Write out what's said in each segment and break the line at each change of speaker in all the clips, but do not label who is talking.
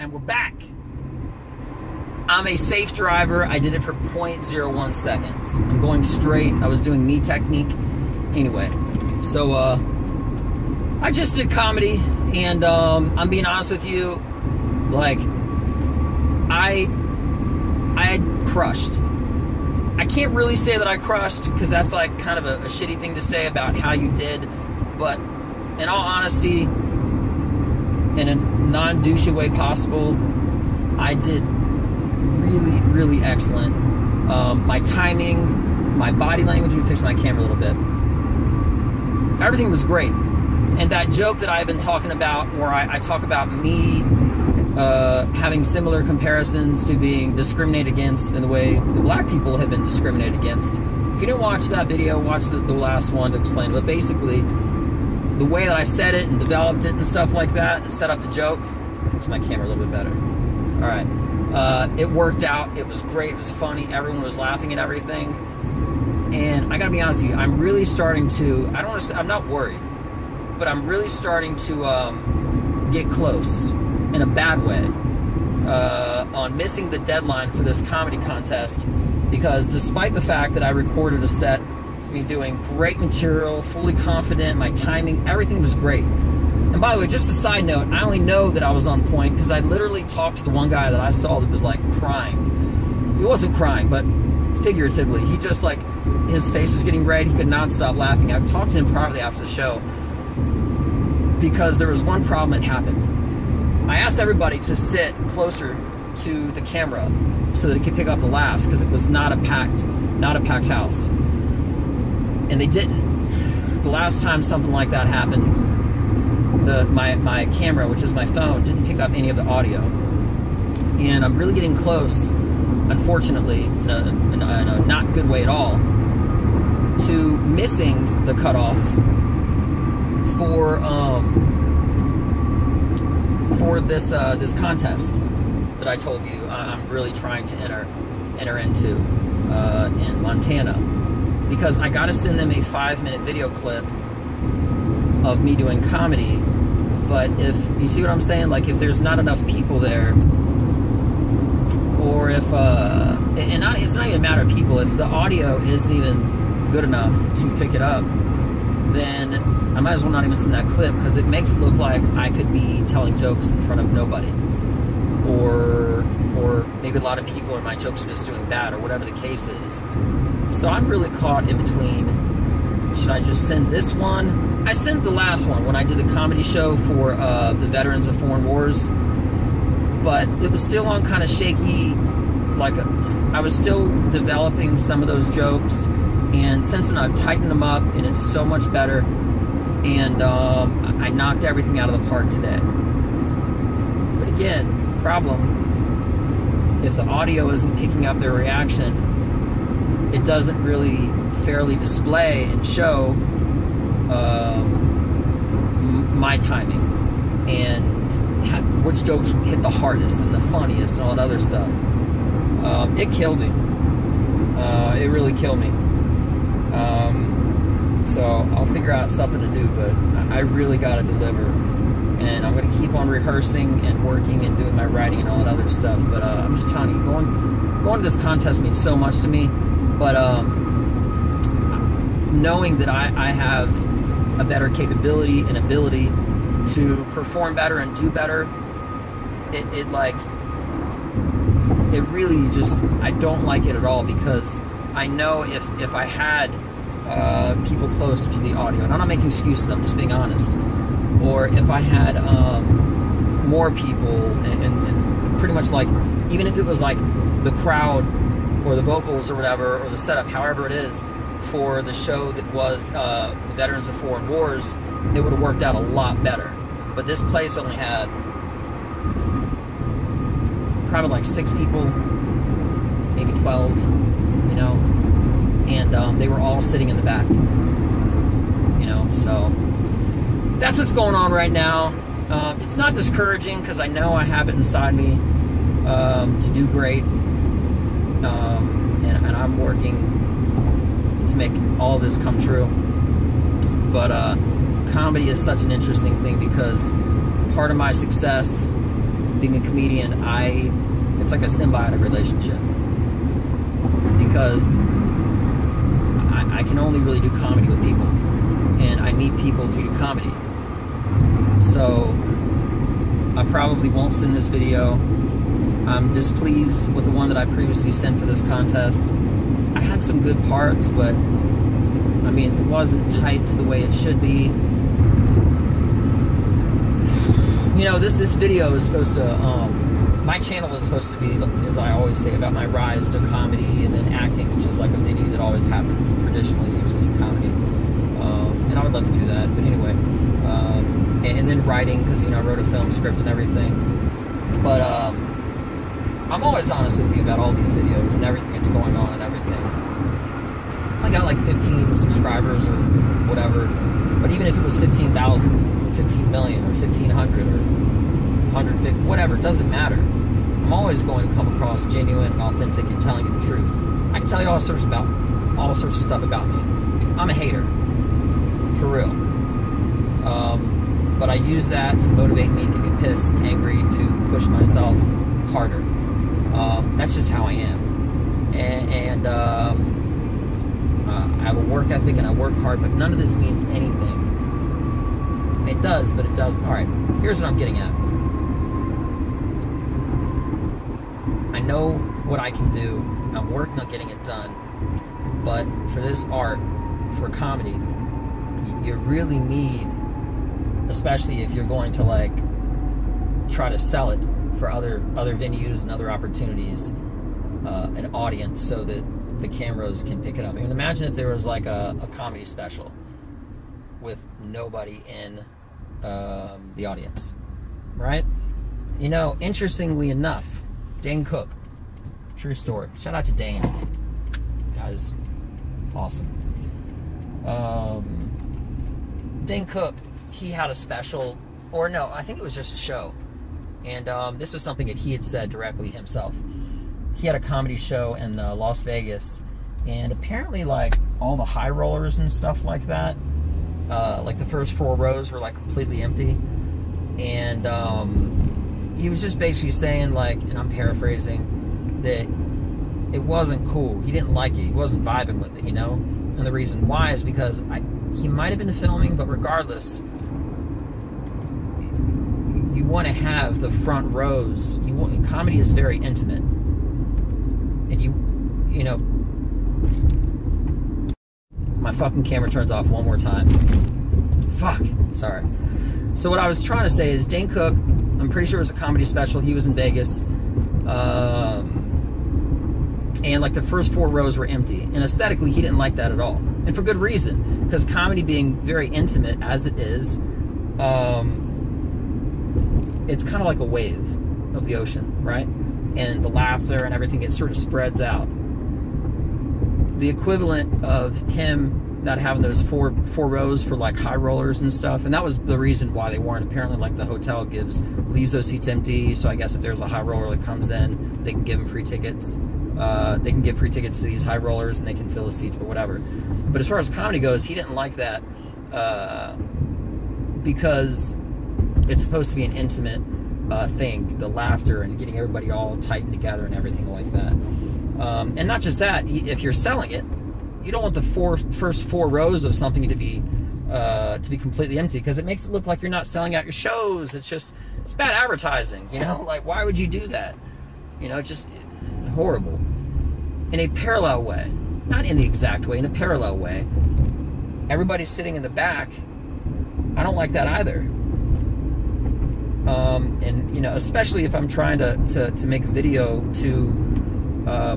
and we're back. I'm a safe driver. I did it for 0.01 seconds. I'm going straight. I was doing knee technique. Anyway, so uh, I just did comedy, and um, I'm being honest with you, like I I had crushed. I can't really say that I crushed because that's like kind of a, a shitty thing to say about how you did, but in all honesty, in a non douchey way possible, I did really, really excellent. Um, my timing, my body language, let me fix my camera a little bit. Everything was great. And that joke that I've been talking about, where I, I talk about me uh, having similar comparisons to being discriminated against in the way the black people have been discriminated against. If you didn't watch that video, watch the, the last one to explain. But basically, the way that I said it and developed it and stuff like that and set up the joke, fix my camera a little bit better. All right. Uh, it worked out. It was great. It was funny. Everyone was laughing and everything. And I gotta be honest with you, I'm really starting to. I don't want to say I'm not worried, but I'm really starting to um, get close in a bad way uh, on missing the deadline for this comedy contest because despite the fact that I recorded a set me doing great material, fully confident, my timing, everything was great. And by the way, just a side note, I only know that I was on point because I literally talked to the one guy that I saw that was like crying. He wasn't crying, but figuratively, he just like his face was getting red. He could not stop laughing. I talked to him privately after the show because there was one problem that happened. I asked everybody to sit closer to the camera so that it could pick up the laughs because it was not a packed, not a packed house and they didn't. The last time something like that happened, the my my camera, which is my phone, didn't pick up any of the audio, and I'm really getting close, unfortunately, in a, in a, in a not good way at all, to missing the cutoff for um, for this uh, this contest that I told you I'm really trying to enter enter into uh, in Montana because I got to send them a five minute video clip of me doing comedy. But if you see what I'm saying, like if there's not enough people there, or if uh, and not, it's not even a matter of people. If the audio isn't even good enough to pick it up, then I might as well not even send that clip because it makes it look like I could be telling jokes in front of nobody, or or maybe a lot of people or my jokes are just doing bad or whatever the case is. So I'm really caught in between. Should I just send this one? I sent the last one when I did the comedy show for uh, the veterans of foreign wars, but it was still on kind of shaky. Like a, I was still developing some of those jokes, and since then I've tightened them up, and it's so much better. And um, I knocked everything out of the park today. But again, problem: if the audio isn't picking up their reaction, it doesn't really fairly display and show um, my timing and which jokes hit the hardest and the funniest and all that other stuff. Um, it killed me. Uh, it really killed me. Um, so I'll figure out something to do, but I really got to deliver. And I'm going to keep on rehearsing and working and doing my writing and all that other stuff. But uh, I'm just telling you, going going to this contest means so much to me but um, knowing that I, I have a better capability and ability to perform better and do better, it, it like it really just I don't like it at all because I know if if I had uh, people closer to the audio, and I'm not making excuses, I'm just being honest, or if I had um, more people and, and, and pretty much like even if it was like the crowd or the vocals or whatever, or the setup, however it is, for the show that was uh, Veterans of Foreign Wars, it would have worked out a lot better. But this place only had probably like six people, maybe 12, you know, and um, they were all sitting in the back, you know, so that's what's going on right now. Um, it's not discouraging because I know I have it inside me um, to do great um, and, and, I'm working to make all this come true. But uh, comedy is such an interesting thing because part of my success being a comedian, I it's like a symbiotic relationship because I, I can only really do comedy with people, and I need people to do comedy. So I probably won't send this video. I'm displeased with the one that I previously sent for this contest. I had some good parts, but I mean, it wasn't tight the way it should be. You know, this this video is supposed to. Um, my channel is supposed to be, as I always say, about my rise to comedy and then acting, which is like a venue that always happens traditionally, usually in comedy. Um, and I would love to do that, but anyway. Um, and, then writing, because you know I wrote a film script and everything. But um, I'm always honest with you about all these videos and everything that's going on and everything. I got like 15 subscribers or whatever. But even if it was 15,000, 15 million, or 1,500, or 150, whatever, it doesn't matter. I'm always going to come across genuine and authentic and telling you the truth. I can tell you all sorts about all sorts of stuff about me. I'm a hater, for real. Um, but I use that to motivate me, get me pissed and angry to push myself harder. Um, that's just how I am. And, and um, uh, I have a work ethic and I work hard, but none of this means anything. It does, but it doesn't. All right, here's what I'm getting at. I know what I can do. I'm working on getting it done. But for this art, for comedy, you really need, especially if you're going to like try to sell it for other other venues and other opportunities, uh, an audience, so that the cameras can pick it up. I mean, imagine if there was like a, a comedy special with nobody in um, the audience, right? You know, interestingly enough, Dane Cook, true story. Shout out to Dane, guys, awesome. Um, Dane Cook, he had a special, or no, I think it was just a show, and um, this was something that he had said directly himself he had a comedy show in uh, Las Vegas, and apparently, like all the high rollers and stuff like that, uh, like the first four rows were like completely empty, and um, he was just basically saying like, and I'm paraphrasing, that it wasn't cool. He didn't like it. He wasn't vibing with it, you know. And the reason why is because I, he might have been filming, but regardless, you want to have the front rows. You want comedy is very intimate and you, you know, my fucking camera turns off one more time. Fuck. Sorry. So what I was trying to say is Dane Cook, I'm pretty sure it was a comedy special. He was in Vegas. Um, and like the first four rows were empty. And aesthetically, he didn't like that at all. And for good reason. Because comedy being very intimate as it is, um, it's kind of like a wave of the ocean, right? and the laughter and everything, it sort of spreads out. The equivalent of him not having those four four rows for like high rollers and stuff, and that was the reason why they weren't. Apparently, like the hotel gives leaves those seats empty, so I guess if there's a high roller that comes in, they can give them free tickets. Uh, they can give free tickets to these high rollers, and they can fill the seats, but whatever. But as far as comedy goes, he didn't like that uh, because it's supposed to be an intimate uh, thing, the laughter and getting everybody all tightened together and everything like that. Um, and not just that, if you're selling it, you don't want the four, first four rows of something to be uh, to be completely empty because it makes it look like you're not selling out your shows. It's just it's bad advertising, you know. Like why would you do that? You know, just horrible. In a parallel way, not in the exact way, in a parallel way. Everybody's sitting in the back. I don't like that either. Um, and you know, especially if I'm trying to to, to make a video to uh,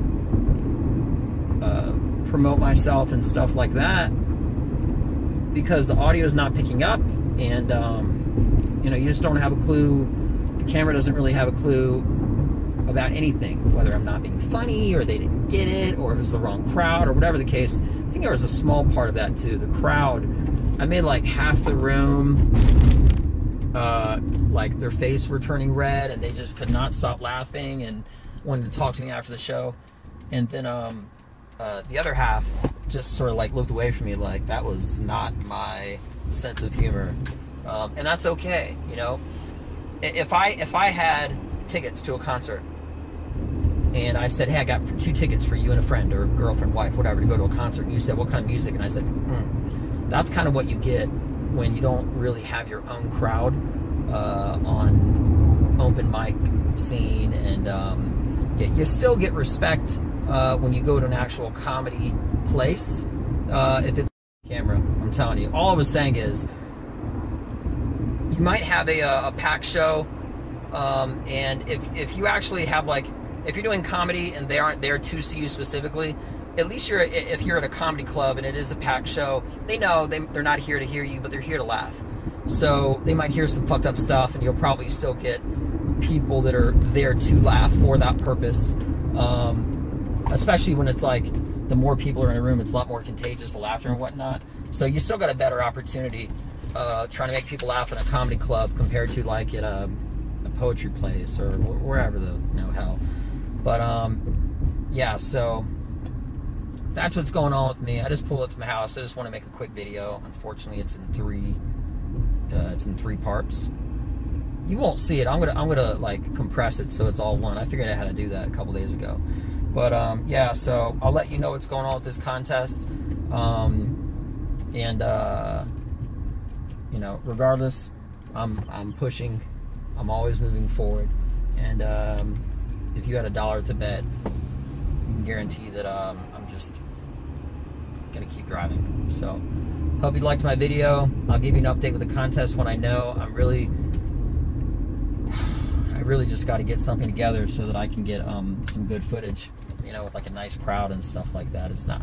uh, promote myself and stuff like that, because the audio is not picking up, and um, you know, you just don't have a clue. The camera doesn't really have a clue about anything, whether I'm not being funny or they didn't get it or it was the wrong crowd or whatever the case. I think there was a small part of that too. The crowd, I made like half the room uh, like their face were turning red and they just could not stop laughing and wanted to talk to me after the show. And then um, uh, the other half just sort of like looked away from me like that was not my sense of humor. Um, and that's okay, you know. If I if I had tickets to a concert. And I said, hey, I got two tickets for you and a friend or girlfriend, wife, whatever, to go to a concert. And you said, what kind of music? And I said, mm. that's kind of what you get when you don't really have your own crowd uh, on open mic scene. And um, you, you still get respect uh, when you go to an actual comedy place. Uh, if it's camera, I'm telling you. All I was saying is, you might have a, a pack show, um, and if if you actually have like, if you're doing comedy and they aren't there to see you specifically, at least you're if you're at a comedy club and it is a packed show, they know they they're not here to hear you, but they're here to laugh. So they might hear some fucked up stuff, and you'll probably still get people that are there to laugh for that purpose. Um, especially when it's like the more people are in a room, it's a lot more contagious, the laughter and whatnot. So you still got a better opportunity uh, trying to make people laugh in a comedy club compared to like at a, a poetry place or wherever the you know hell. But um, yeah, so that's what's going on with me. I just pulled up to my house. I just want to make a quick video. Unfortunately, it's in three. Uh, it's in three parts. You won't see it. I'm gonna I'm gonna like compress it so it's all one. I figured out how to do that a couple days ago. But um, yeah, so I'll let you know what's going on with this contest. Um, and uh, you know, regardless, I'm I'm pushing. I'm always moving forward. And um, if you had a dollar to bet, you can guarantee that um, I'm just gonna keep driving. So hope you liked my video. I'll give you an update with the contest when I know. I'm really I really just got to get something together so that I can get um, some good footage you know, with like a nice crowd and stuff like that. It's not.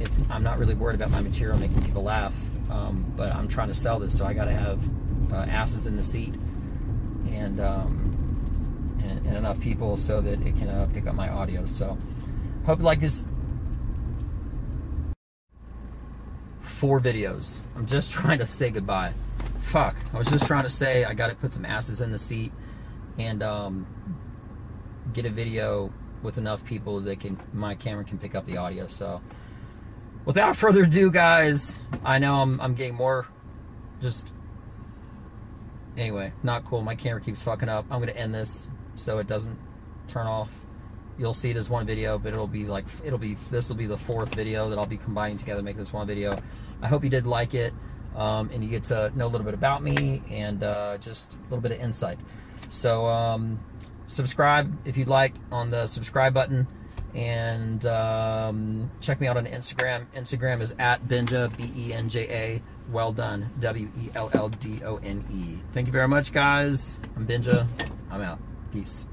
It's. I'm not really worried about my material making people laugh, um, but I'm trying to sell this, so I got to have uh, asses in the seat and, um, and, and enough people so that it can uh, pick up my audio. So, hope like this. Four videos. I'm just trying to say goodbye. Fuck. I was just trying to say I got to put some asses in the seat and um, get a video with enough people that can my camera can pick up the audio. So without further ado, guys, I know I'm I'm getting more just anyway, not cool. My camera keeps fucking up. I'm gonna end this so it doesn't turn off. You'll see it as one video, but it'll be like it'll be this will be the fourth video that I'll be combining together, make this one video. I hope you did like it, um, and you get to know a little bit about me and uh, just a little bit of insight. So um, subscribe if you'd like on the subscribe button and um, check me out on Instagram. Instagram is at Benja, B E N J A, Welldone, W E L L D O N E. Thank you very much, guys. I'm Benja. I'm out. Peace.